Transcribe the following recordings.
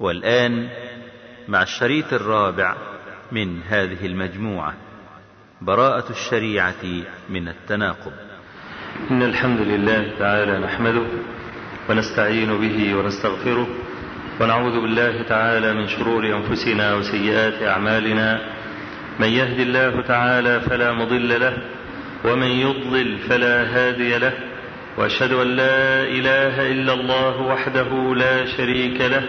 والآن مع الشريط الرابع من هذه المجموعة براءة الشريعة من التناقض. إن الحمد لله تعالى نحمده ونستعين به ونستغفره ونعوذ بالله تعالى من شرور أنفسنا وسيئات أعمالنا. من يهد الله تعالى فلا مضل له ومن يضلل فلا هادي له. وأشهد أن لا إله إلا الله وحده لا شريك له.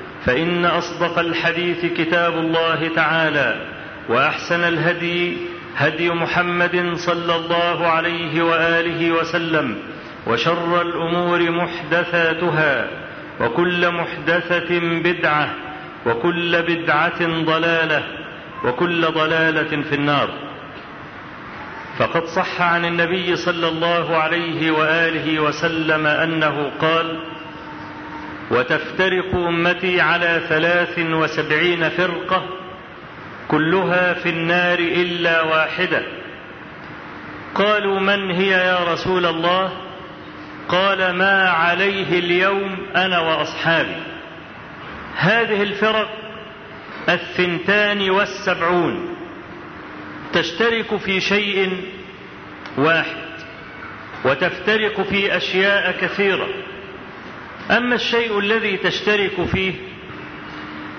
فإن أصدق الحديث كتاب الله تعالى وأحسن الهدي هدي محمد صلى الله عليه وآله وسلم وشر الأمور محدثاتها وكل محدثة بدعة وكل بدعة ضلالة وكل ضلالة في النار. فقد صح عن النبي صلى الله عليه وآله وسلم أنه قال وتفترق أمتي على ثلاث وسبعين فرقة كلها في النار إلا واحدة. قالوا من هي يا رسول الله؟ قال ما عليه اليوم أنا وأصحابي. هذه الفرق الثنتان والسبعون تشترك في شيء واحد وتفترق في أشياء كثيرة. أما الشيء الذي تشترك فيه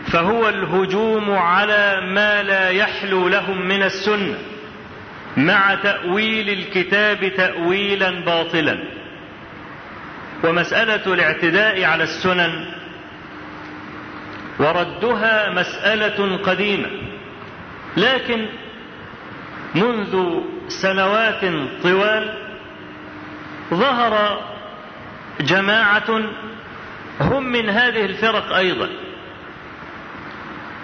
فهو الهجوم على ما لا يحلو لهم من السنة مع تأويل الكتاب تاويلا باطلا. ومسألة الاعتداء على السنن وردها مسألة قديمة لكن منذ سنوات طوال ظهر جماعة هم من هذه الفرق أيضا.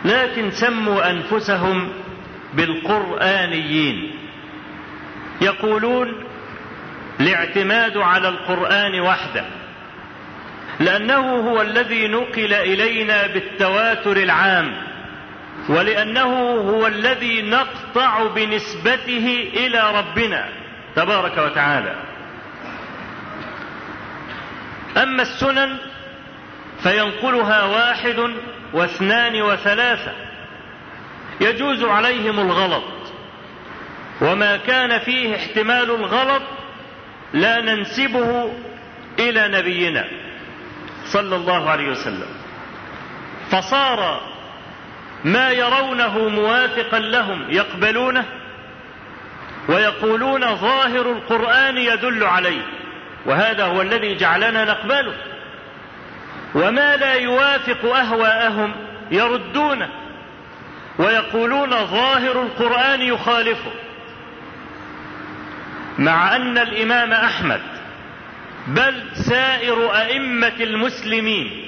لكن سموا أنفسهم بالقرآنيين. يقولون الاعتماد على القرآن وحده. لأنه هو الذي نقل إلينا بالتواتر العام. ولأنه هو الذي نقطع بنسبته إلى ربنا تبارك وتعالى. أما السنن فينقلها واحد واثنان وثلاثة. يجوز عليهم الغلط. وما كان فيه احتمال الغلط لا ننسبه إلى نبينا صلى الله عليه وسلم. فصار ما يرونه موافقا لهم يقبلونه ويقولون ظاهر القرآن يدل عليه وهذا هو الذي جعلنا نقبله. وما لا يوافق أهواءهم يردونه ويقولون ظاهر القرآن يخالفه مع أن الإمام أحمد بل سائر أئمة المسلمين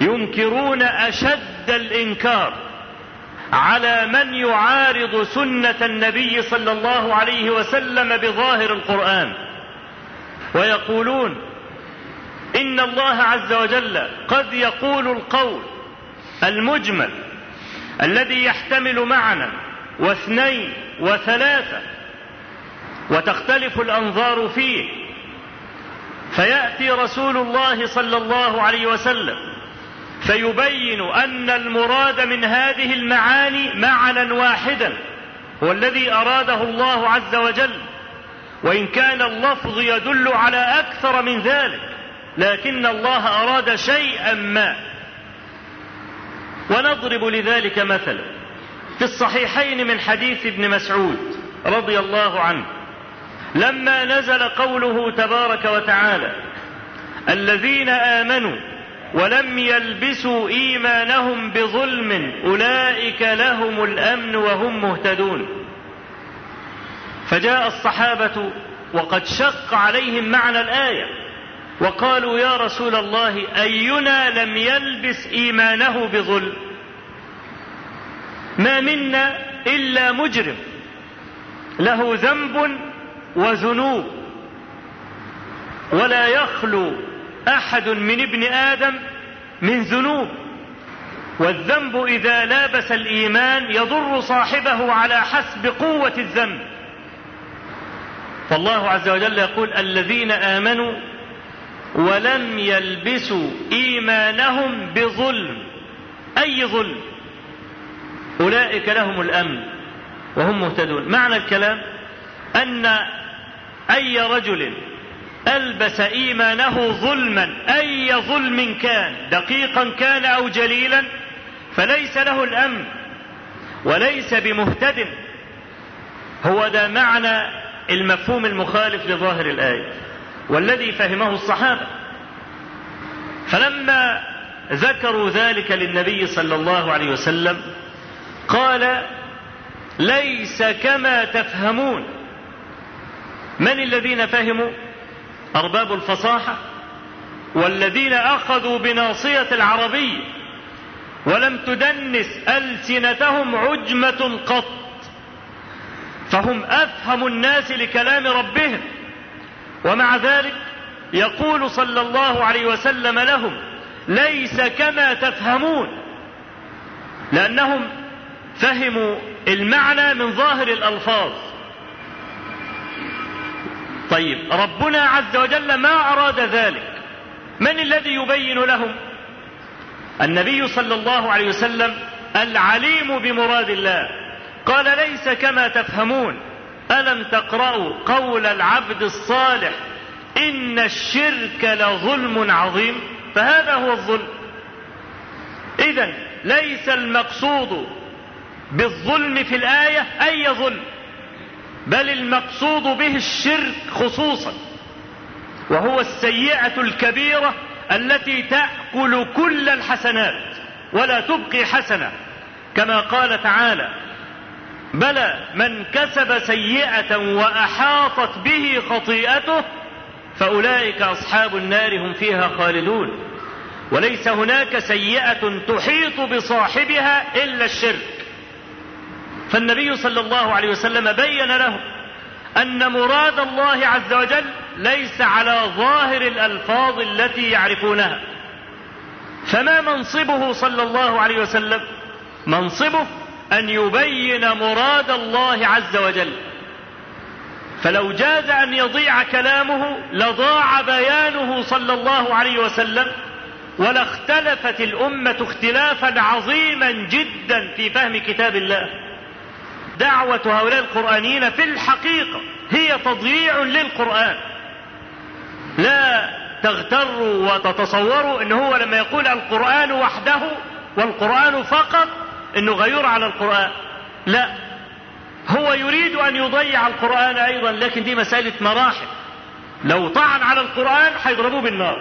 ينكرون أشد الإنكار على من يعارض سنة النبي صلى الله عليه وسلم بظاهر القرآن ويقولون إن الله عز وجل قد يقول القول المجمل الذي يحتمل معنى واثنين وثلاثة وتختلف الأنظار فيه. فيأتي رسول الله صلى الله عليه وسلم فيبين أن المراد من هذه المعاني معنى واحدا هو الذي أراده الله عز وجل وإن كان اللفظ يدل على أكثر من ذلك. لكن الله أراد شيئا ما. ونضرب لذلك مثلا في الصحيحين من حديث ابن مسعود رضي الله عنه لما نزل قوله تبارك وتعالى الذين آمنوا ولم يلبسوا إيمانهم بظلم أولئك لهم الأمن وهم مهتدون. فجاء الصحابة وقد شق عليهم معنى الآية وقالوا يا رسول الله أينا لم يلبس إيمانه بظلم؟ ما منا إلا مجرم. له ذنب وذنوب. ولا يخلو أحد من ابن آدم من ذنوب. والذنب إذا لابس الإيمان يضر صاحبه على حسب قوة الذنب. فالله عز وجل يقول الذين آمنوا ولم يلبسوا إيمانهم بظلم. أي ظلم؟ أولئك لهم الأمن وهم مهتدون. معنى الكلام أن أي رجل ألبس إيمانه ظلما أي ظلم كان دقيقا كان أو جليلا فليس له الأمن وليس بمهتد. هو ده معنى المفهوم المخالف لظاهر الآية. والذي فهمه الصحابة. فلما ذكروا ذلك للنبي صلى الله عليه وسلم قال ليس كما تفهمون. من الذين فهموا؟ أرباب الفصاحة والذين أخذوا بناصية العربيه ولم تدنس ألسنتهم عجمة قط فهم أفهم الناس لكلام ربهم. ومع ذلك يقول صلى الله عليه وسلم لهم ليس كما تفهمون لأنهم فهموا المعنى من ظاهر الألفاظ. طيب ربنا عز وجل ما أراد ذلك من الذي يبين لهم؟ النبي صلى الله عليه وسلم العليم بمراد الله قال ليس كما تفهمون. ألم تقرأوا قول العبد الصالح إن الشرك لظلم عظيم؟ فهذا هو الظلم. إذا ليس المقصود بالظلم في الآية أي ظلم بل المقصود به الشرك خصوصا وهو السيئة الكبيرة التي تأكل كل الحسنات ولا تبقي حسنة كما قال تعالى بلى من كسب سيئة وأحاطت به خطيئته فأولئك أصحاب النار هم فيها خالدون. وليس هناك سيئة تحيط بصاحبها إلا الشرك. فالنبي صلى الله عليه وسلم بين له أن مراد الله عز وجل ليس على ظاهر الألفاظ التي يعرفونها. فما منصبه صلى الله عليه وسلم؟ منصبه أن يبين مراد الله عز وجل. فلو جاز أن يضيع كلامه لضاع بيانه صلى الله عليه وسلم ولاختلفت الأمة اختلافا عظيما جدا في فهم كتاب الله. دعوة هؤلاء القرآنيين في الحقيقة هي تضييع للقرآن. لا تغتروا وتتصوروا إن هو لما يقول القرآن وحده والقرآن فقط إنه غيور على القرآن. لا. هو يريد أن يضيع القرآن أيضا لكن دي مسألة مراحل. لو طعن على القرآن هيضربوه بالنار.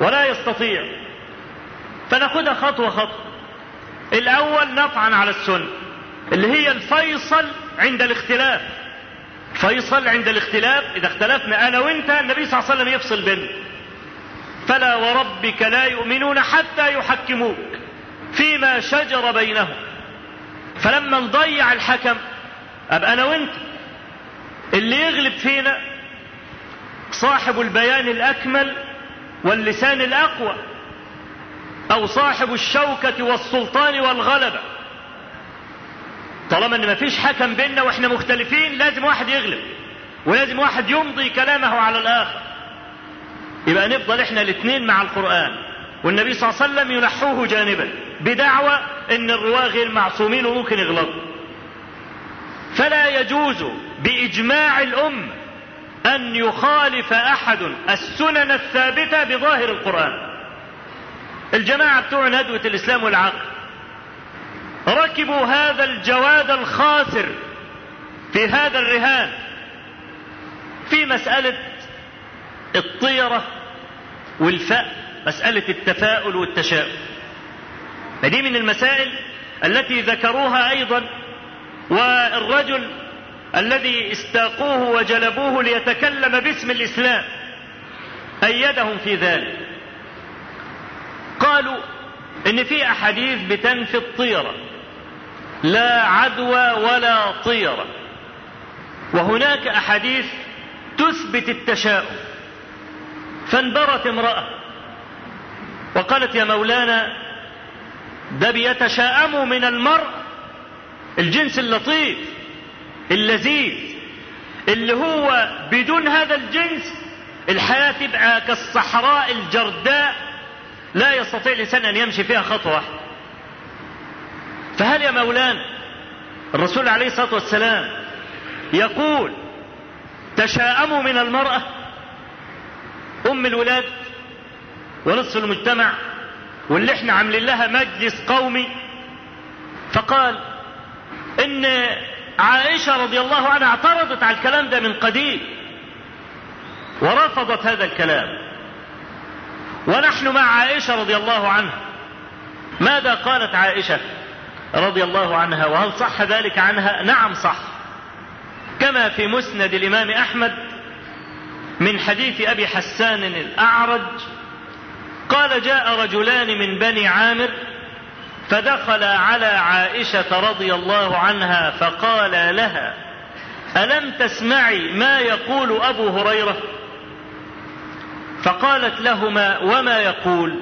ولا يستطيع. فناخدها خطوه خطوه الأول نطعن على السنة اللي هي الفيصل عند الاختلاف. فيصل عند الاختلاف إذا اختلفنا أنا وأنت النبي صلى الله عليه وسلم يفصل بيننا. فلا وربك لا يؤمنون حتى يحكموك. فيما شجر بينهم. فلما نضيع الحكم أبقى أنا وأنت. اللي يغلب فينا صاحب البيان الأكمل واللسان الأقوى أو صاحب الشوكة والسلطان والغلبة. طالما إن مفيش حكم بيننا وإحنا مختلفين لازم واحد يغلب ولازم واحد يمضي كلامه على الآخر. يبقى نفضل إحنا الاثنين مع القرآن والنبي صلى الله عليه وسلم ينحوه جانبا. بدعوى إن الرواه غير معصومين وممكن يغلطوا. فلا يجوز بإجماع الامه أن يخالف أحد السنن الثابتة بظاهر القرآن. الجماعة بتوع ندوة الإسلام والعقل ركبوا هذا الجواد الخاسر في هذا الرهان في مسألة الطيرة والفأ مسألة التفاؤل والتشاؤم. فدي من المسائل التي ذكروها أيضا والرجل الذي استاقوه وجلبوه ليتكلم باسم الإسلام أيدهم في ذلك. قالوا إن في أحاديث بتنفي الطيرة لا عدوى ولا طيرة وهناك أحاديث تثبت التشاؤم. فانبرت امرأة وقالت يا مولانا ده بيتشاءموا من المرء. الجنس اللطيف اللذيذ اللي هو بدون هذا الجنس الحياة تبقى كالصحراء الجرداء لا يستطيع الإنسان أن يمشي فيها خطوة. واحدة فهل يا مولانا الرسول عليه الصلاة والسلام يقول تشاءموا من المرأة؟ أم الولاد ونصف المجتمع؟ واللي إحنا عاملين لها مجلس قومي. فقال إن عائشة رضي الله عنها اعترضت على الكلام ده من قديم. ورفضت هذا الكلام. ونحن مع عائشة رضي الله عنها. ماذا قالت عائشة رضي الله عنها؟ وهل صح ذلك عنها؟ نعم صح. كما في مسند الإمام أحمد من حديث أبي حسان الأعرج قال جاء رجلان من بني عامر فدخل على عائشة رضي الله عنها فقال لها ألم تسمعي ما يقول أبو هريرة؟ فقالت لهما وما يقول؟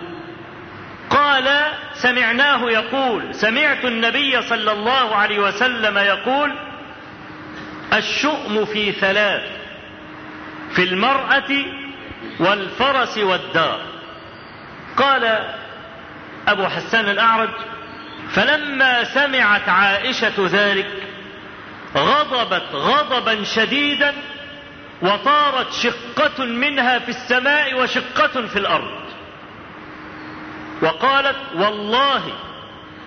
قال سمعناه يقول سمعت النبي صلى الله عليه وسلم يقول الشؤم في ثلاث في المرأة والفرس والدار. قال أبو حسان الأعرج فلما سمعت عائشة ذلك غضبت غضبا شديدا وطارت شقة منها في السماء وشقة في الأرض. وقالت والله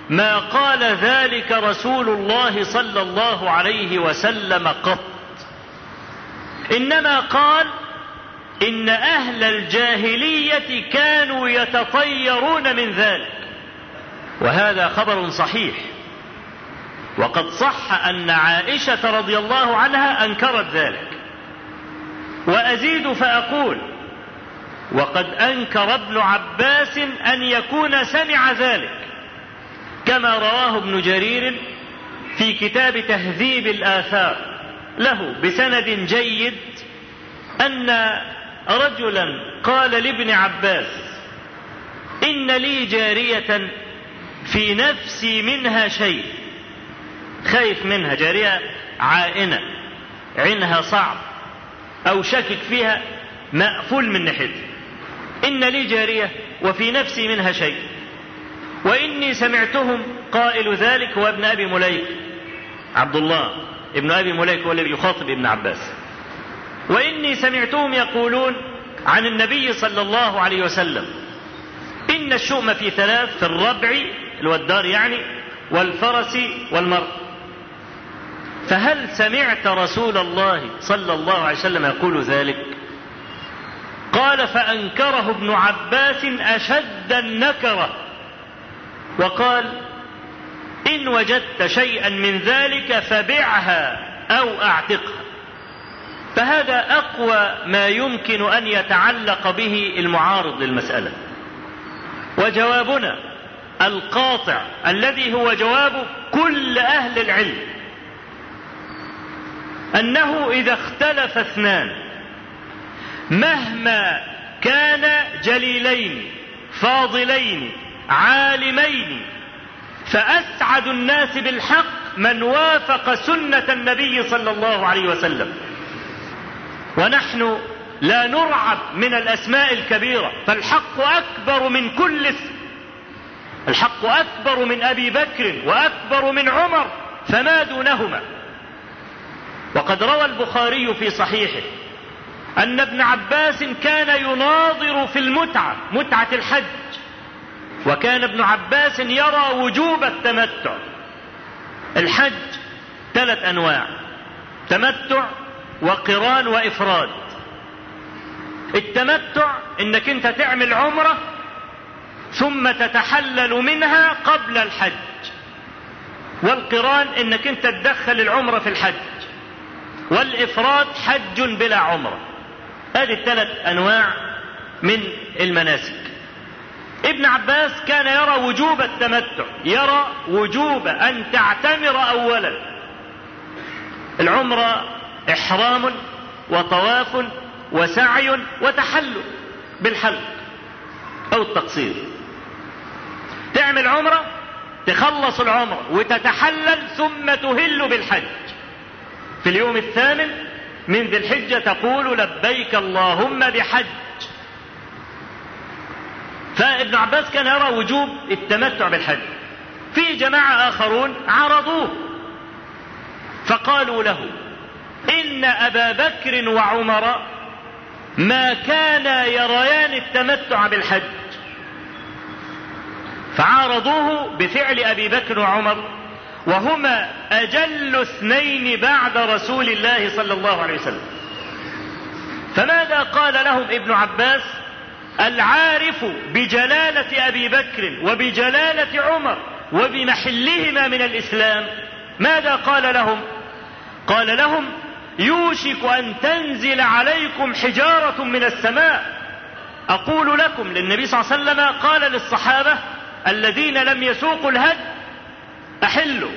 ما قال ذلك رسول الله صلى الله عليه وسلم قط. إنما قال إن أهل الجاهلية كانوا يتطيرون من ذلك. وهذا خبر صحيح. وقد صح أن عائشة رضي الله عنها أنكرت ذلك. وأزيد فأقول وقد أنكر ابن عباس أن يكون سمع ذلك. كما رواه ابن جرير في كتاب تهذيب الآثار له بسند جيد أن رجلا قال لابن عباس إن لي جارية في نفسي منها شيء. خايف منها جارية عائنة عينها صعب أو شكك فيها مقفول من ناحيتها. إن لي جارية وفي نفسي منها شيء. وإني سمعتهم قائل ذلك هو ابن أبي مليك. عبد الله ابن أبي مليك هو الذي يخاطب ابن عباس. وإني سمعتهم يقولون عن النبي صلى الله عليه وسلم إن الشؤم في ثلاث في الربع الودار يعني والفرس والمرء. فهل سمعت رسول الله صلى الله عليه وسلم يقول ذلك؟ قال فأنكره ابن عباس أشد النكرة. وقال إن وجدت شيئا من ذلك فبعها أو أعتقها. فهذا أقوى ما يمكن أن يتعلق به المعارض للمسألة. وجوابنا القاطع الذي هو جواب كل أهل العلم أنه إذا اختلف اثنان مهما كان جليلين فاضلين عالمين فأسعد الناس بالحق من وافق سنة النبي صلى الله عليه وسلم. ونحن لا نرعب من الأسماء الكبيرة فالحق أكبر من كل اسم. الحق أكبر من أبي بكر وأكبر من عمر فما دونهما. وقد روى البخاري في صحيحه أن ابن عباس كان يناظر في المتعة متعة الحج. وكان ابن عباس يرى وجوب التمتع. الحج ثلاث أنواع تمتع وقران وإفراد. التمتع انك انت تعمل عمرة ثم تتحلل منها قبل الحج. والقران انك انت تدخل العمرة في الحج. والافراد حج بلا عمرة. هذه الثلاث انواع من المناسك. ابن عباس كان يرى وجوب التمتع يرى وجوب أن تعتمر اولا. العمرة إحرام وطواف وسعي وتحلل بالحلق أو التقصير. تعمل عمرة تخلص العمرة وتتحلل ثم تهل بالحج. في اليوم الثامن من ذي الحجة تقول لبيك اللهم بحج. فابن عباس كان يرى وجوب التمتع بالحج. في جماعة آخرون عرضوه فقالوا له إن أبا بكر وعمر ما كانا يريان التمتع بالحج. فعارضوه بفعل أبي بكر وعمر وهما أجل اثنين بعد رسول الله صلى الله عليه وسلم. فماذا قال لهم ابن عباس؟ العارف بجلالة أبي بكر وبجلالة عمر وبمحلهما من الإسلام. ماذا قال لهم؟ قال لهم يوشك أن تنزل عليكم حجارة من السماء. أقول لكم للنبي صلى الله عليه وسلم قال للصحابة الذين لم يسوقوا الهد أحلوا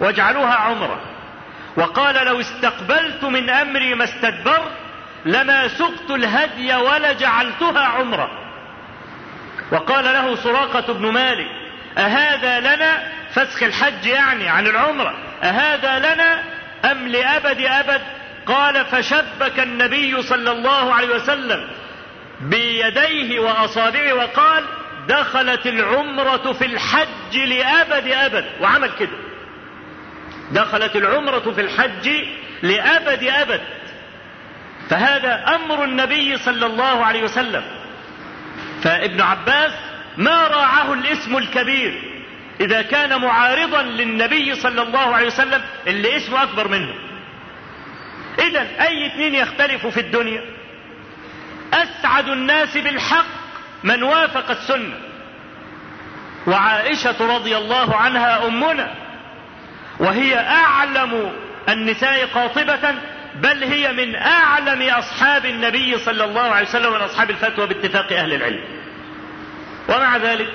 واجعلوها عمرة. وقال لو استقبلت من أمري ما استدبرت لما سقت الهدي ولا جعلتها عمرة. وقال له سراقة بن مالك أهذا لنا؟ فسخ الحج يعني عن العمرة. أهذا لنا؟ أم لأبد أبد؟ قال فشبك النبي صلى الله عليه وسلم بيديه وأصابعه وقال دخلت العمرة في الحج لأبد أبد. وعمل كده. دخلت العمرة في الحج لأبد أبد. فهذا أمر النبي صلى الله عليه وسلم. فابن عباس ما راعه الاسم الكبير. إذا كان معارضا للنبي صلى الله عليه وسلم اللي اسمه أكبر منه. إذا أي اثنين يختلفوا في الدنيا. أسعد الناس بالحق من وافق السنة. وعائشة رضي الله عنها أمنا وهي أعلم النساء قاطبة بل هي من أعلم أصحاب النبي صلى الله عليه وسلم من أصحاب الفتوى باتفاق أهل العلم. ومع ذلك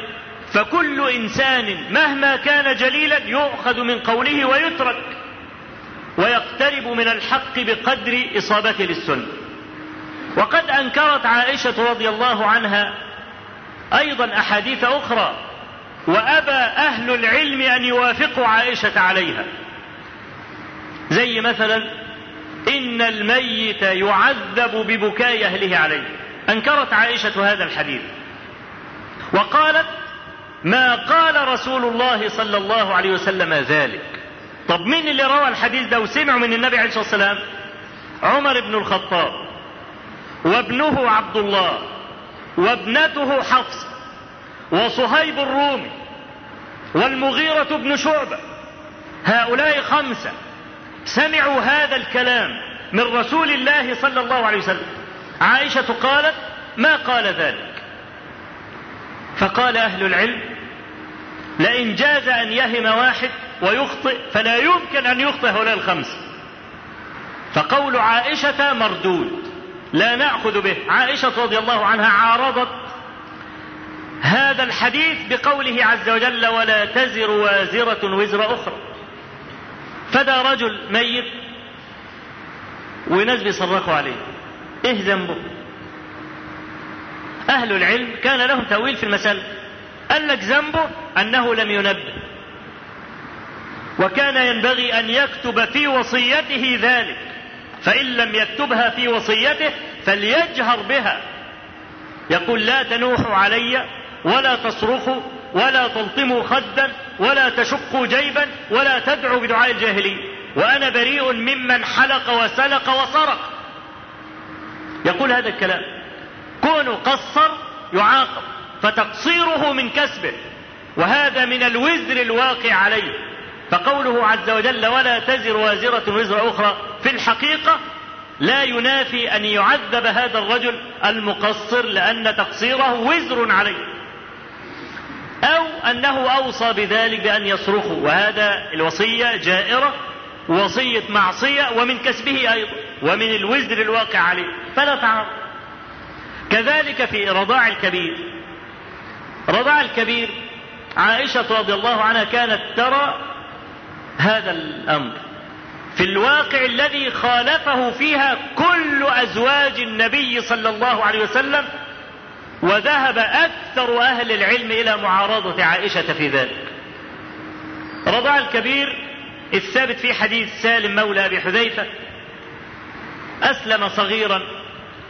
فكل إنسان مهما كان جليلا يؤخذ من قوله ويترك ويقترب من الحق بقدر إصابته للسنه وقد أنكرت عائشة رضي الله عنها أيضا أحاديث أخرى وأبى أهل العلم أن يوافقوا عائشة عليها. زي مثلا إن الميت يعذب ببكاء أهله عليه. أنكرت عائشة هذا الحديث. وقالت ما قال رسول الله صلى الله عليه وسلم ذلك. طب مين اللي روى الحديث ده وسمعه من النبي عليه الصلاة والسلام؟ عمر بن الخطاب وابنه عبد الله وابنته حفصه وصهيب الرومي والمغيرة بن شعبة. هؤلاء خمسة سمعوا هذا الكلام من رسول الله صلى الله عليه وسلم. عائشة قالت ما قال ذلك؟ فقال أهل العلم لئن جاز أن يهم واحد ويخطئ فلا يمكن أن يخطئ هؤلاء الخمسة فقول عائشة مردود لا نأخذ به. عائشة رضي الله عنها عارضت هذا الحديث بقوله عز وجل ولا تزر وازرة وزر أخرى. فدا رجل ميت وناس بيصرخوا عليه. إيه ذنبه أهل العلم كان لهم تأويل في المسألة. قال لك ذنبه أنه لم ينبه. وكان ينبغي أن يكتب في وصيته ذلك. فإن لم يكتبها في وصيته فليجهر بها. يقول لا تنوحوا علي ولا تصرخوا ولا تلطموا خدا ولا تشقوا جيبا ولا تدعوا بدعاء الجاهلية وأنا بريء ممن حلق وسلق وسرق يقول هذا الكلام. كونه قصر يعاقب. فتقصيره من كسبه وهذا من الوزر الواقع عليه. فقوله عز وجل ولا تزر وازرة وزر أخرى في الحقيقة لا ينافي أن يعذب هذا الرجل المقصر لأن تقصيره وزر عليه. أو أنه أوصى بذلك بأن يصرخوا وهذا الوصية جائرة وصية معصية ومن كسبه أيضا ومن الوزر الواقع عليه. فلا تعارض. كذلك في رضاع الكبير. رضاع الكبير عائشة رضي الله عنها كانت ترى هذا الأمر في الواقع الذي خالفه فيها كل أزواج النبي صلى الله عليه وسلم وذهب أكثر أهل العلم إلى معارضة عائشة في ذلك. رضاع الكبير الثابت في حديث سالم مولى أبي حذيفة أسلم صغيرا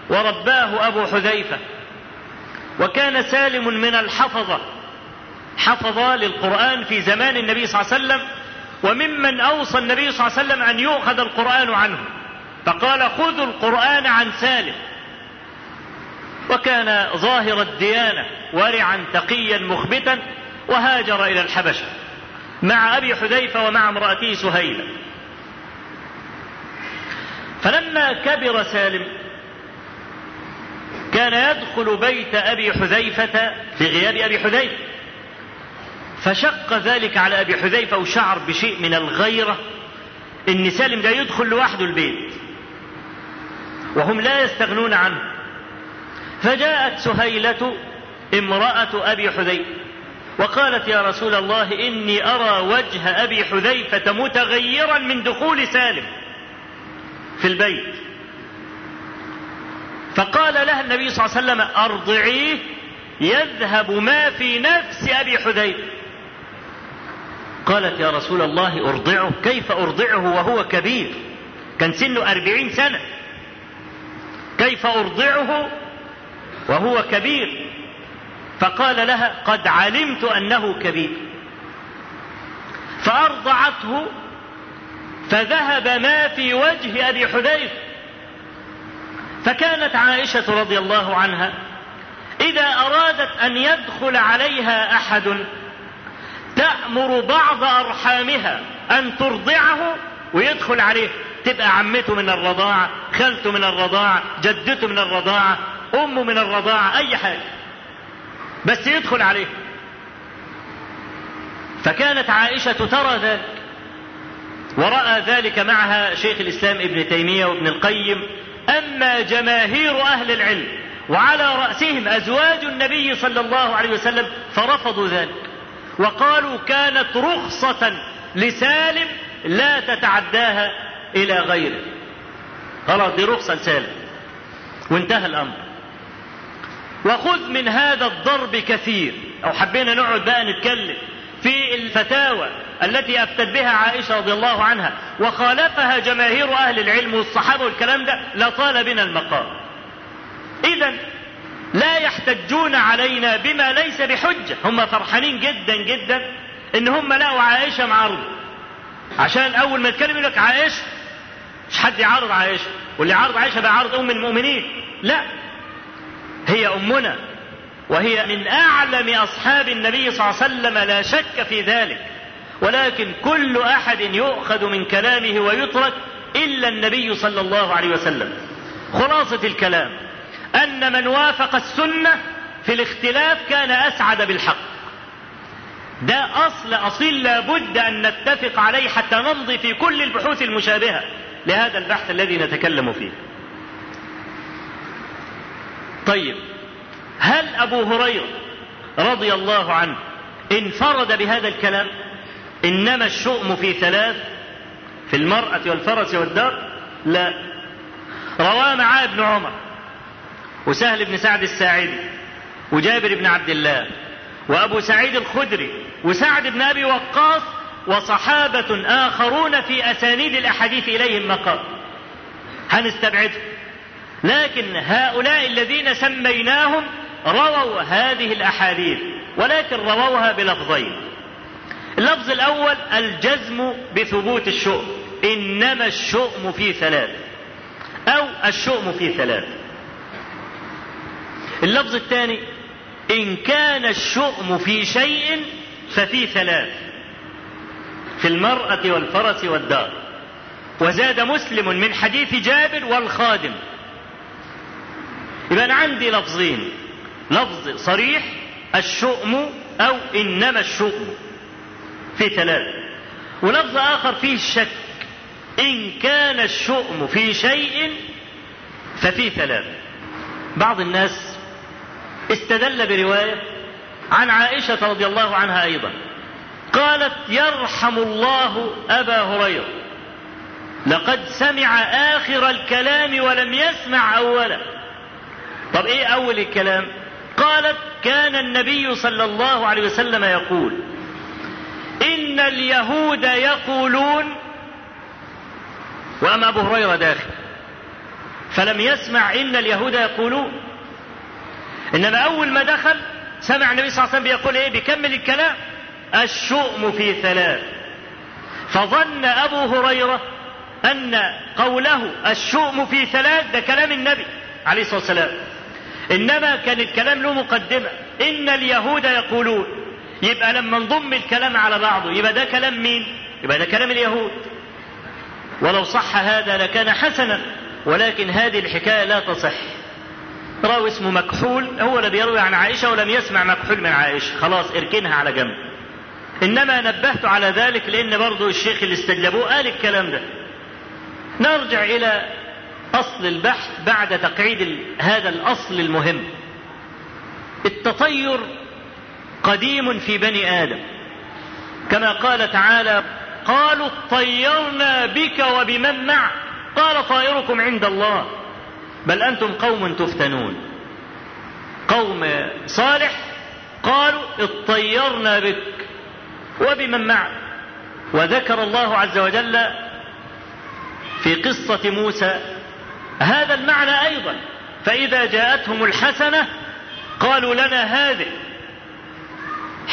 ورباه أبو حذيفة وكان سالم من الحفظة. حفظ للقرآن في زمان النبي صلى الله عليه وسلم وممن أوصى النبي صلى الله عليه وسلم أن يؤخذ القرآن عنه. فقال خذوا القرآن عن سالم. وكان ظاهر الديانة ورعا تقيا مخبتا وهاجر إلى الحبشة مع أبي حذيفة ومع امرأته سهيلة. فلما كبر سالم كان يدخل بيت أبي حذيفة في غياب أبي حذيفة. فشق ذلك على أبي حذيفة وشعر بشيء من الغيرة إن سالم ده يدخل لوحده البيت. وهم لا يستغنون عنه. فجاءت سهيلة امرأة أبي حذيفة وقالت يا رسول الله إني أرى وجه أبي حذيفة متغيرا من دخول سالم في البيت. فقال لها النبي صلى الله عليه وسلم أرضعيه يذهب ما في نفس أبي حذيفة. قالت يا رسول الله أرضعه. كيف أرضعه وهو كبير؟ كان سنه أربعين سنة. كيف أرضعه وهو كبير؟ فقال لها قد علمت أنه كبير. فأرضعته فذهب ما في وجه أبي حذيفة. فكانت عائشة رضي الله عنها إذا أرادت أن يدخل عليها أحد تأمر بعض أرحامها أن ترضعه ويدخل عليه. تبقى عمته من الرضاعة خالته من الرضاعة جدته من الرضاعة أمه من الرضاعة أي حاجة. بس يدخل عليه. فكانت عائشة ترى ذلك ورأى ذلك معها شيخ الإسلام ابن تيمية وابن القيم أما جماهير أهل العلم وعلى رأسهم أزواج النبي صلى الله عليه وسلم فرفضوا ذلك وقالوا كانت رخصة لسالم لا تتعداها إلى غيره. خلاص دي رخصة لسالم. وانتهى الأمر. وخذ من هذا الضرب كثير. أو حبينا نقعد بقى نتكلم في الفتاوى. التي أفتت بها عائشة رضي الله عنها وخالفها جماهير أهل العلم والصحابة والكلام ده لطال بنا المقام. إذا لا يحتجون علينا بما ليس بحجة. هم فرحانين جدا جدا إن هم لقوا عائشة معارضة عشان أول ما يتكلم يقول لك عائشة مش حد يعارض عائشة واللي يعارض عائشة بيعارض أم المؤمنين. لا هي أمنا وهي من أعلم أصحاب النبي صلى الله عليه وسلم لا شك في ذلك. ولكن كل أحد يؤخذ من كلامه ويترك إلا النبي صلى الله عليه وسلم. خلاصة الكلام. أن من وافق السنة في الاختلاف كان أسعد بالحق. ده أصل أصيل لابد أن نتفق عليه حتى نمضي في كل البحوث المشابهة لهذا البحث الذي نتكلم فيه. طيب هل أبو هريرة رضي الله عنه انفرد بهذا الكلام؟ إنما الشؤم في ثلاث في المرأة والفرس والدار. لا. رواه معاه ابن عمر وسهل بن سعد الساعدي وجابر بن عبد الله وأبو سعيد الخدري وسعد بن أبي وقاص وصحابة آخرون في أسانيد الأحاديث إليهم مقام. هنستبعدهم لكن هؤلاء الذين سميناهم رووا هذه الأحاديث ولكن رووها بلفظين. اللفظ الأول الجزم بثبوت الشؤم. إنما الشؤم في ثلاث. أو الشؤم في ثلاث. اللفظ الثاني إن كان الشؤم في شيء ففي ثلاث. في المرأة والفرس والدار. وزاد مسلم من حديث جابر والخادم. يبقى أنا عندي لفظين. لفظ صريح الشؤم أو إنما الشؤم. في ثلاثة. ولفظ آخر فيه الشك إن كان الشؤم في شيء ففي ثلاثة. بعض الناس استدل برواية عن عائشة رضي الله عنها أيضا. قالت يرحم الله أبا هريرة. لقد سمع آخر الكلام ولم يسمع أوله. طب إيه أول الكلام؟ قالت كان النبي صلى الله عليه وسلم يقول إن اليهود يقولون وأما أبو هريرة داخل فلم يسمع إن اليهود يقولون. إنما أول ما دخل سمع النبي صلى الله عليه وسلم بيقول إيه؟ بيكمل الكلام. الشؤم في ثلاث. فظن أبو هريرة أن قوله الشؤم في ثلاث ده كلام النبي عليه الصلاة والسلام. إنما كان الكلام له مقدمة. إن اليهود يقولون. يبقى لما نضم الكلام على بعضه يبقى ده كلام مين؟ يبقى ده كلام اليهود. ولو صح هذا لكان حسنا ولكن هذه الحكاية لا تصح. راوي اسمه مكحول هو اللي بيروي عن عائشة ولم يسمع مكحول من عائشة. خلاص اركنها على جنب. إنما نبهت على ذلك لأن برضو الشيخ اللي استجلبوه قال الكلام ده. نرجع إلى أصل البحث بعد تقعيد هذا الأصل المهم. التطير قديم في بني آدم. كما قال تعالى قالوا اطيرنا بك وبمن معك. قال طائركم عند الله. بل أنتم قوم تفتنون. قوم صالح قالوا اطيرنا بك وبمن معك. وذكر الله عز وجل في قصة موسى هذا المعنى أيضا. فإذا جاءتهم الحسنة قالوا لنا هذه.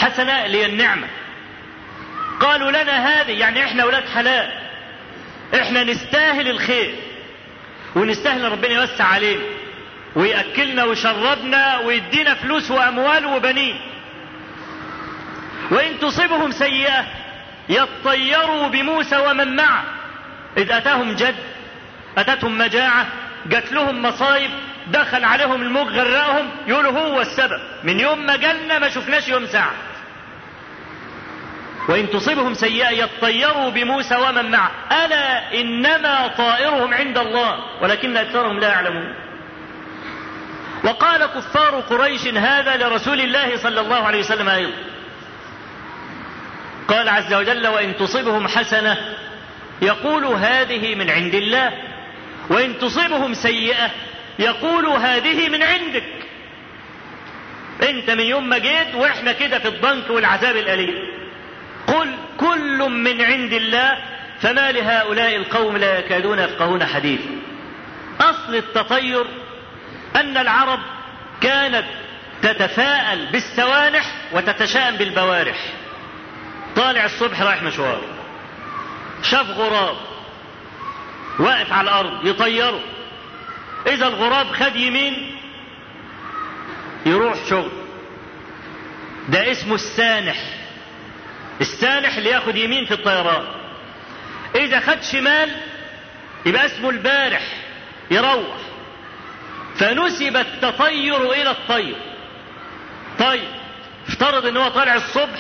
حسنة لي النعمة قالوا لنا هذه يعني إحنا ولاد حلال. إحنا نستاهل الخير. ونستاهل ربنا يوسع علينا. ويأكلنا ويشربنا ويدينا فلوس وأموال وبنين. وإن تصبهم سيئة يطيروا بموسى ومن معه. إذ أتاهم جد أتتهم مجاعة جات لهم مصايب دخل عليهم الموج غرقهم يقولوا هو السبب. من يوم ما جالنا ما شفناش يوم ساعة. وإن تصبهم سيئة يطيروا بموسى ومن معه. ألا إنما طائرهم عند الله ولكن أكثرهم لا يعلمون. وقال كفار قريش هذا لرسول الله صلى الله عليه وسلم أيضا. قال عز وجل وإن تصبهم حسنة يقول هذه من عند الله وإن تصبهم سيئة يقول هذه من عندك. انت من يوم ما جيت وإحنا كده في الضنك والعذاب الأليم. قل كل من عند الله فما لهؤلاء القوم لا يكادون يفقهون حديثا أصل التطير أن العرب كانت تتفاءل بالسوانح وتتشاءم بالبوارح. طالع الصبح رايح مشوار. شاف غراب واقف على الأرض يطيره. إذا الغراب خد يمين يروح شغل. ده اسمه السانح. السانح اللي ياخد يمين في الطيران. إذا خد شمال يبقى اسمه البارح يروح. فنسب التطير إلى الطير. طيب افترض إن هو طالع الصبح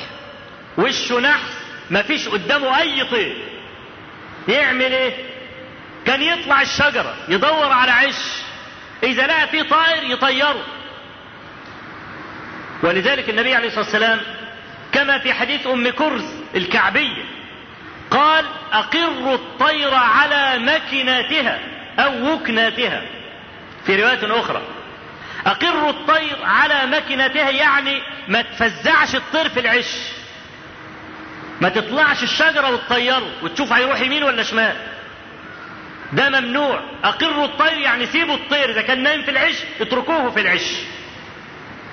وشه نحس مفيش قدامه أي طير. يعمل إيه؟ كان يطلع الشجرة يدور على عش. إذا لقى فيه طائر يطيره. ولذلك النبي عليه الصلاة والسلام كما في حديث أم كرز الكعبية. قال أقروا الطير على مكناتها أو وكناتها. في رواية أخرى أقروا الطير على مكنتها يعني ما تفزعش الطير في العش. ما تطلعش الشجرة وتطيره وتشوف هيروح يمين ولا شمال. ده ممنوع. أقروا الطير يعني سيبوا الطير إذا كان نايم في العش اتركوه في العش.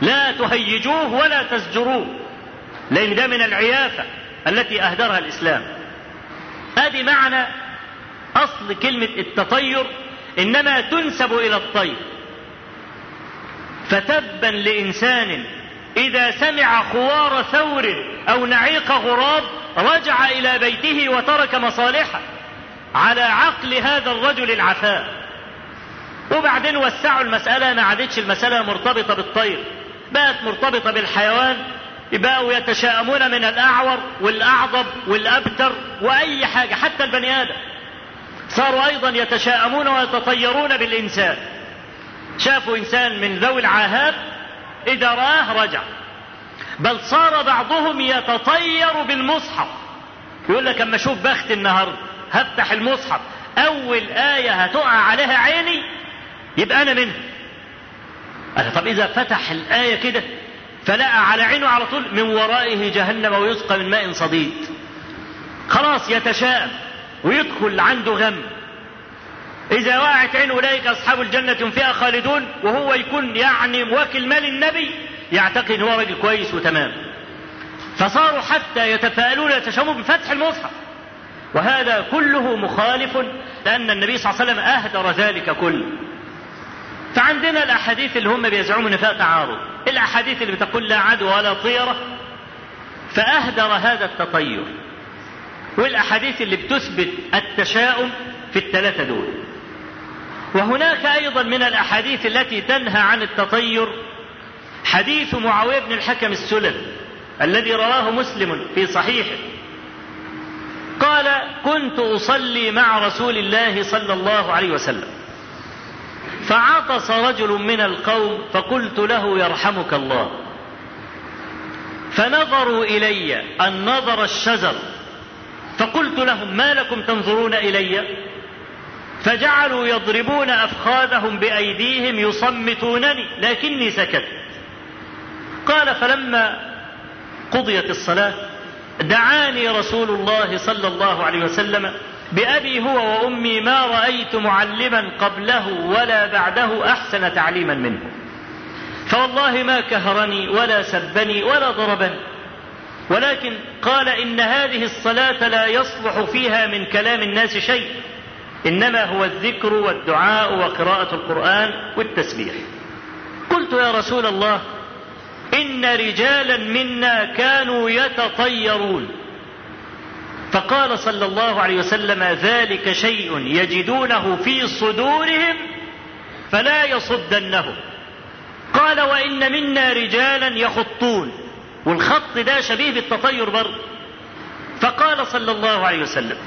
لا تهيجوه ولا تزجروه لأن ده من العيافة التي أهدرها الإسلام. هذه معنى أصل كلمة التطير إنما تنسب إلى الطير. فتبا لإنسان إذا سمع خوار ثور أو نعيق غراب رجع إلى بيته وترك مصالحه على عقل هذا الرجل العفاء. وبعدين وسعوا المسألة ما عادتش المسألة مرتبطة بالطير بقت مرتبطة بالحيوان بقوا يتشاءمون من الأعور والأعضب والأبتر وأي حاجة حتى البني آدم. صاروا أيضا يتشاءمون ويتطيرون بالإنسان. شافوا إنسان من ذوي العاهات إذا رآه رجع. بل صار بعضهم يتطير بالمصحف. يقول لك أما أشوف بخت النهارده هفتح المصحف أول آية هتقع عليها عيني يبقى أنا منها. أنا طب إذا فتح الآية كده فلقى على عينه على طول من ورائه جهنم ويسقى من ماء صديد. خلاص يتشاءم ويدخل عنده غم. إذا وقعت عين أولئك أصحاب الجنة فيها خالدون وهو يكون يعني موكل مال النبي يعتقد إن هو راجل كويس وتمام. فصاروا حتى يتفاءلون يتشاؤمون بفتح المصحف. وهذا كله مخالف لأن النبي صلى الله عليه وسلم أهدر ذلك كله. فعندنا الأحاديث اللي هم بيزعمون أن فيها تعارض الأحاديث اللي بتقول لا عدوى ولا طيرة فأهدر هذا التطير. والأحاديث اللي بتثبت التشاؤم في الثلاثة دول. وهناك أيضا من الأحاديث التي تنهى عن التطير حديث معاوية بن الحكم السلمي الذي رواه مسلم في صحيحه. قال كنت أصلي مع رسول الله صلى الله عليه وسلم. فعطس رجل من القوم فقلت له يرحمك الله. فنظروا إلي النظر الشزر فقلت لهم ما لكم تنظرون إلي؟ فجعلوا يضربون أفخاذهم بأيديهم يصمتونني لكني سكت. قال فلما قضيت الصلاة دعاني رسول الله صلى الله عليه وسلم بأبي هو وأمي ما رأيت معلما قبله ولا بعده أحسن تعليما منه. فوالله ما كهرني ولا سبني ولا ضربني. ولكن قال إن هذه الصلاة لا يصلح فيها من كلام الناس شيء. إنما هو الذكر والدعاء وقراءة القرآن والتسبيح. قلت يا رسول الله إن رجالا منا كانوا يتطيرون. فقال صلى الله عليه وسلم ذلك شيء يجدونه في صدورهم فلا يصدنهم قال وإن منا رجالا يخطون والخط ده شبيه بالتطير برضه. فقال صلى الله عليه وسلم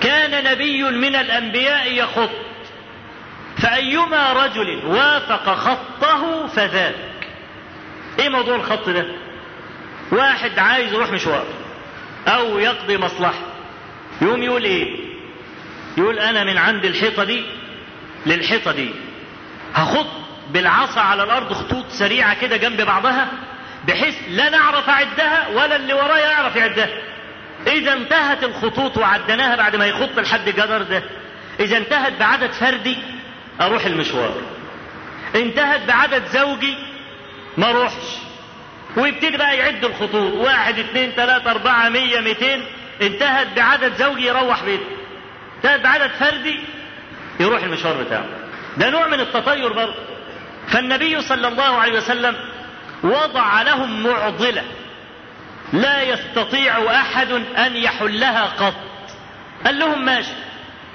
كان نبي من الأنبياء يخط فأيما رجل وافق خطه فذاك. إيه موضوع الخط ده؟ واحد عايز يروح مشوار أو يقضي مصلحة. يقوم يقول إيه يقول أنا من عند الحيطة دي للحيطة دي هخط بالعصا على الأرض خطوط سريعة كده جنب بعضها بحيث لا نعرف اعدها ولا اللي ورايا يعرف يعدها إذا انتهت الخطوط وعدناها بعد ما يخط لحد الجدر ده. إذا انتهت بعدد فردي أروح المشوار. انتهت بعدد زوجي ما اروحش ويبتدي بقى يعد الخطوط. واحد اثنين ثلاثة أربعة مية ميتين. انتهت بعدد زوجي يروح بيته انتهت بعدد فردي يروح المشوار بتاعه. ده نوع من التطير برضه. فالنبي صلى الله عليه وسلم وضع لهم معضلة. لا يستطيع أحد أن يحلها قط. قال لهم ماشي.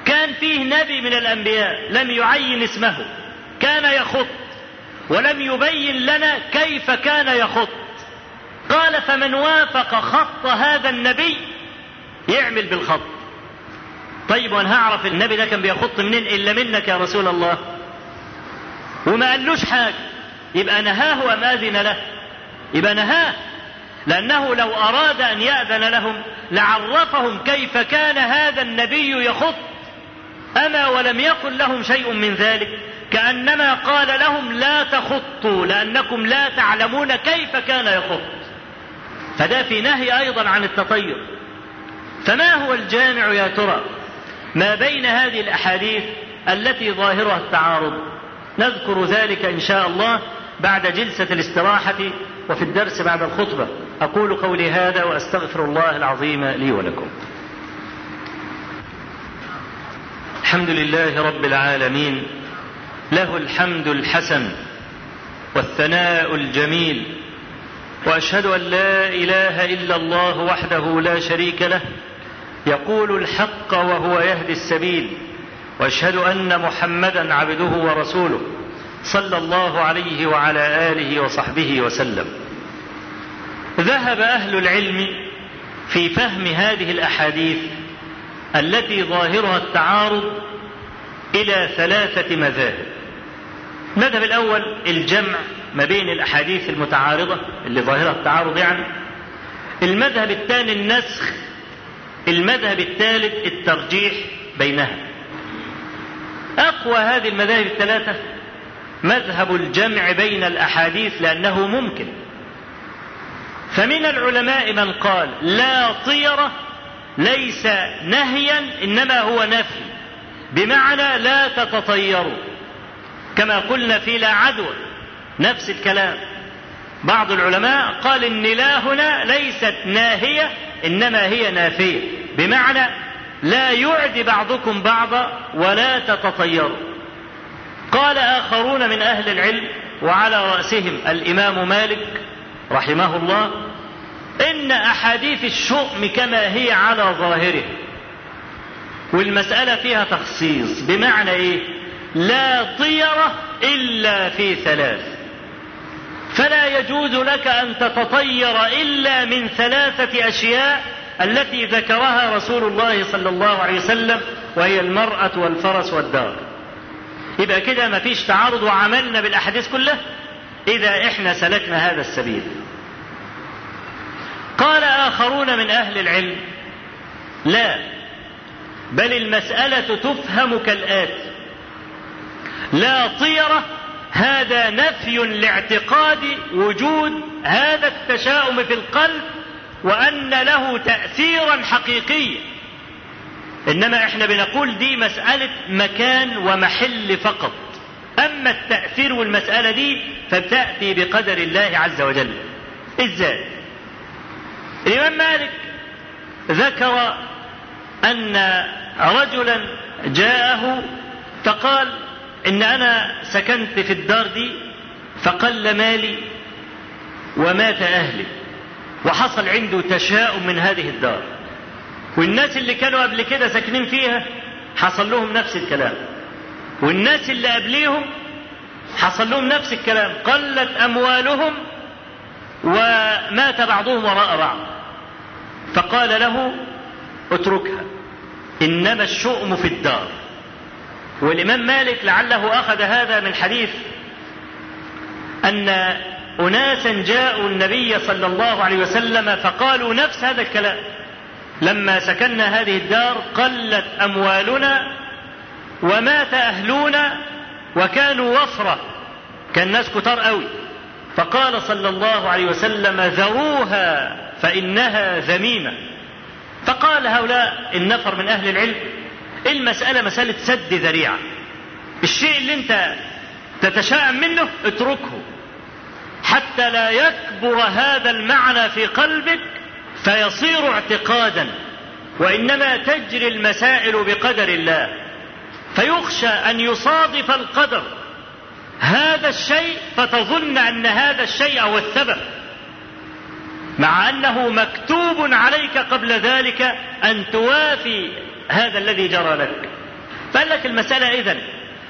كان فيه نبي من الأنبياء لم يعين اسمه. كان يخط. ولم يبين لنا كيف كان يخط. قال فمن وافق خط هذا النبي يعمل بالخط. طيب وأنا هعرف النبي ده كان بيخط منين إلا منك يا رسول الله؟ وما قالوش حاجة. يبقى نهاه ام أذن له. يبقى نهاه. لأنه لو أراد أن يأذن لهم لعرفهم كيف كان هذا النبي يخط. أما ولم يقل لهم شيء من ذلك كأنما قال لهم لا تخطوا لأنكم لا تعلمون كيف كان يخط. فده في نهي أيضا عن التطير. فما هو الجامع يا ترى؟ ما بين هذه الأحاديث التي ظاهرها التعارض؟ نذكر ذلك إن شاء الله بعد جلسة الاستراحة وفي الدرس بعد الخطبة. أقول قولي هذا وأستغفر الله العظيم لي ولكم. الحمد لله رب العالمين له الحمد الحسن والثناء الجميل وأشهد أن لا إله إلا الله وحده لا شريك له يقول الحق وهو يهدي السبيل واشهد أن محمدا عبده ورسوله صلى الله عليه وعلى آله وصحبه وسلم. ذهب أهل العلم في فهم هذه الأحاديث التي ظاهرها التعارض إلى ثلاثة مذاهب. المذهب الأول الجمع ما بين الأحاديث المتعارضة اللي ظاهرها التعارض يعني. المذهب الثاني النسخ المذهب الثالث الترجيح بينها. أقوى هذه المذاهب الثلاثة مذهب الجمع بين الأحاديث لأنه ممكن. فمن العلماء من قال لا طيرة ليس نهيا إنما هو نفي. بمعنى لا تتطيروا. كما قلنا في لا عدوى. نفس الكلام. بعض العلماء قال إن لا هنا ليست ناهية إنما هي نافية. بمعنى لا يعدي بعضكم بعضا ولا تتطيروا. قال آخرون من أهل العلم وعلى رأسهم الإمام مالك رحمه الله إن أحاديث الشؤم كما هي على ظاهره. والمسألة فيها تخصيص بمعنى إيه؟ لا طيرة إلا في ثلاث. فلا يجوز لك أن تتطير إلا من ثلاثة أشياء التي ذكرها رسول الله صلى الله عليه وسلم وهي المرأة والفرس والدار. يبقى كده ما فيش تعارض وعملنا بالأحاديث كلها؟ إذا إحنا سلكنا هذا السبيل. قال آخرون من أهل العلم لا بل المسألة تفهم كالاتي لا طيرة هذا نفي لاعتقاد وجود هذا التشاؤم في القلب وأن له تاثيرا حقيقيا. إنما إحنا بنقول دي مسألة مكان ومحل فقط. أما التأثير والمسألة دي فبتأتي بقدر الله عز وجل. إزاي؟ الإمام مالك ذكر أن رجلا جاءه فقال إن أنا سكنت في الدار دي فقل مالي ومات أهلي وحصل عنده تشاؤم من هذه الدار. والناس اللي كانوا قبل كده ساكنين فيها حصل لهم نفس الكلام. والناس اللي قبليهم حصل لهم نفس الكلام. قلت أموالهم ومات بعضهم وراء بعض. فقال له اتركها. إنما الشؤم في الدار. والإمام مالك لعله أخذ هذا من حديث أن أناسا جاءوا النبي صلى الله عليه وسلم فقالوا نفس هذا الكلام. لما سكننا هذه الدار قلت أموالنا ومات أهلنا وكانوا وفرة كان ناس كتار قوي. فقال صلى الله عليه وسلم ذروها فإنها ذميمة. فقال هؤلاء النفر من أهل العلم المسألة مسألة سد ذريعة. الشيء اللي انت تتشائم منه اتركه. حتى لا يكبر هذا المعنى في قلبك فيصير اعتقادا. وإنما تجري المسائل بقدر الله. فيخشى أن يصادف القدر. هذا الشيء فتظن أن هذا الشيء هو السبب. مع أنه مكتوب عليك قبل ذلك أن توافي هذا الذي جرى لك. فقال لك المسألة إذن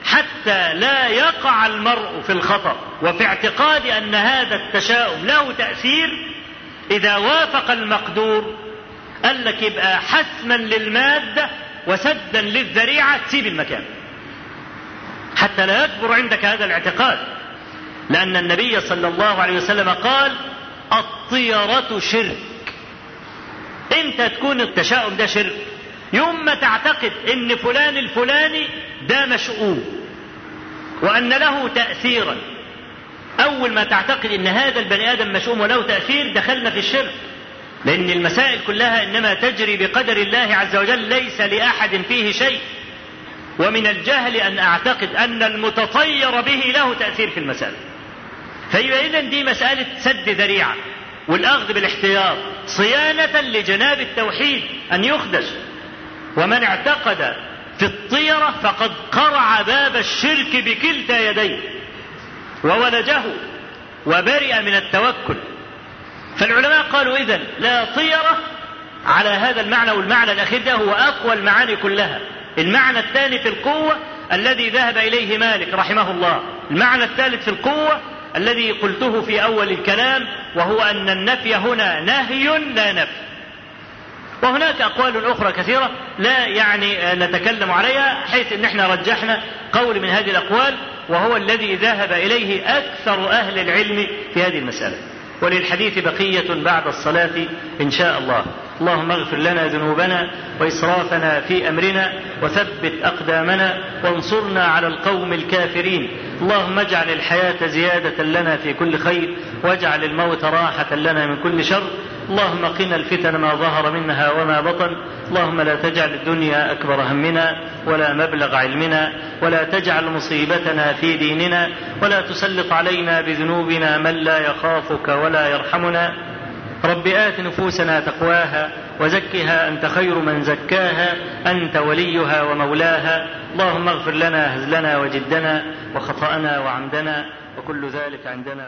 حتى لا يقع المرء في الخطأ وفي اعتقاد أن هذا التشاؤم له تأثير إذا وافق المقدور قال لك يبقى حسما للمادة وسدا للذريعة تسيب المكان. حتى لا يكبر عندك هذا الاعتقاد لأن النبي صلى الله عليه وسلم قال الطيرة شرك. إمتى تكون التشاؤم ده شرك؟ يوم ما تعتقد إن فلان الفلاني ده مشؤوم وأن له تاثيرا. أول ما تعتقد إن هذا البني آدم مشؤوم وله تأثير دخلنا في الشرك. لأن المسائل كلها إنما تجري بقدر الله عز وجل ليس لأحد فيه شيء. ومن الجهل أن أعتقد أن المتطير به له تأثير في المسألة. فيبقى اذا دي مسألة سد ذريعة والأخذ بالاحتياط صيانة لجناب التوحيد أن يخدش. ومن اعتقد في الطيرة فقد قرع باب الشرك بكلتا يديه وولجه وبرئ من التوكل. فالعلماء قالوا إذا لا طيرة على هذا المعنى والمعنى الأخير ده هو أقوى المعاني كلها. المعنى الثاني في القوة الذي ذهب إليه مالك رحمه الله. المعنى الثالث في القوة الذي قلته في أول الكلام وهو أن النفي هنا نهي لا نفي. وهناك أقوال أخرى كثيرة لا يعني نتكلم عليها حيث أن إحنا رجحنا قول من هذه الأقوال وهو الذي ذهب إليه أكثر أهل العلم في هذه المسألة. وللحديث بقية بعد الصلاة إن شاء الله. اللهم اغفر لنا ذنوبنا وإسرافنا في أمرنا وثبت أقدامنا وانصرنا على القوم الكافرين. اللهم اجعل الحياة زيادة لنا في كل خير واجعل الموت راحة لنا من كل شر. اللهم قنا الفتن ما ظهر منها وما بطن. اللهم لا تجعل الدنيا أكبر همنا ولا مبلغ علمنا ولا تجعل مصيبتنا في ديننا ولا تسلط علينا بذنوبنا من لا يخافك ولا يرحمنا. رب آت نفوسنا تقواها وزكها أنت خير من زكاها. أنت وليها ومولاها. اللهم اغفر لنا هزلنا وجدنا وخطأنا وعمدنا وكل ذلك عندنا.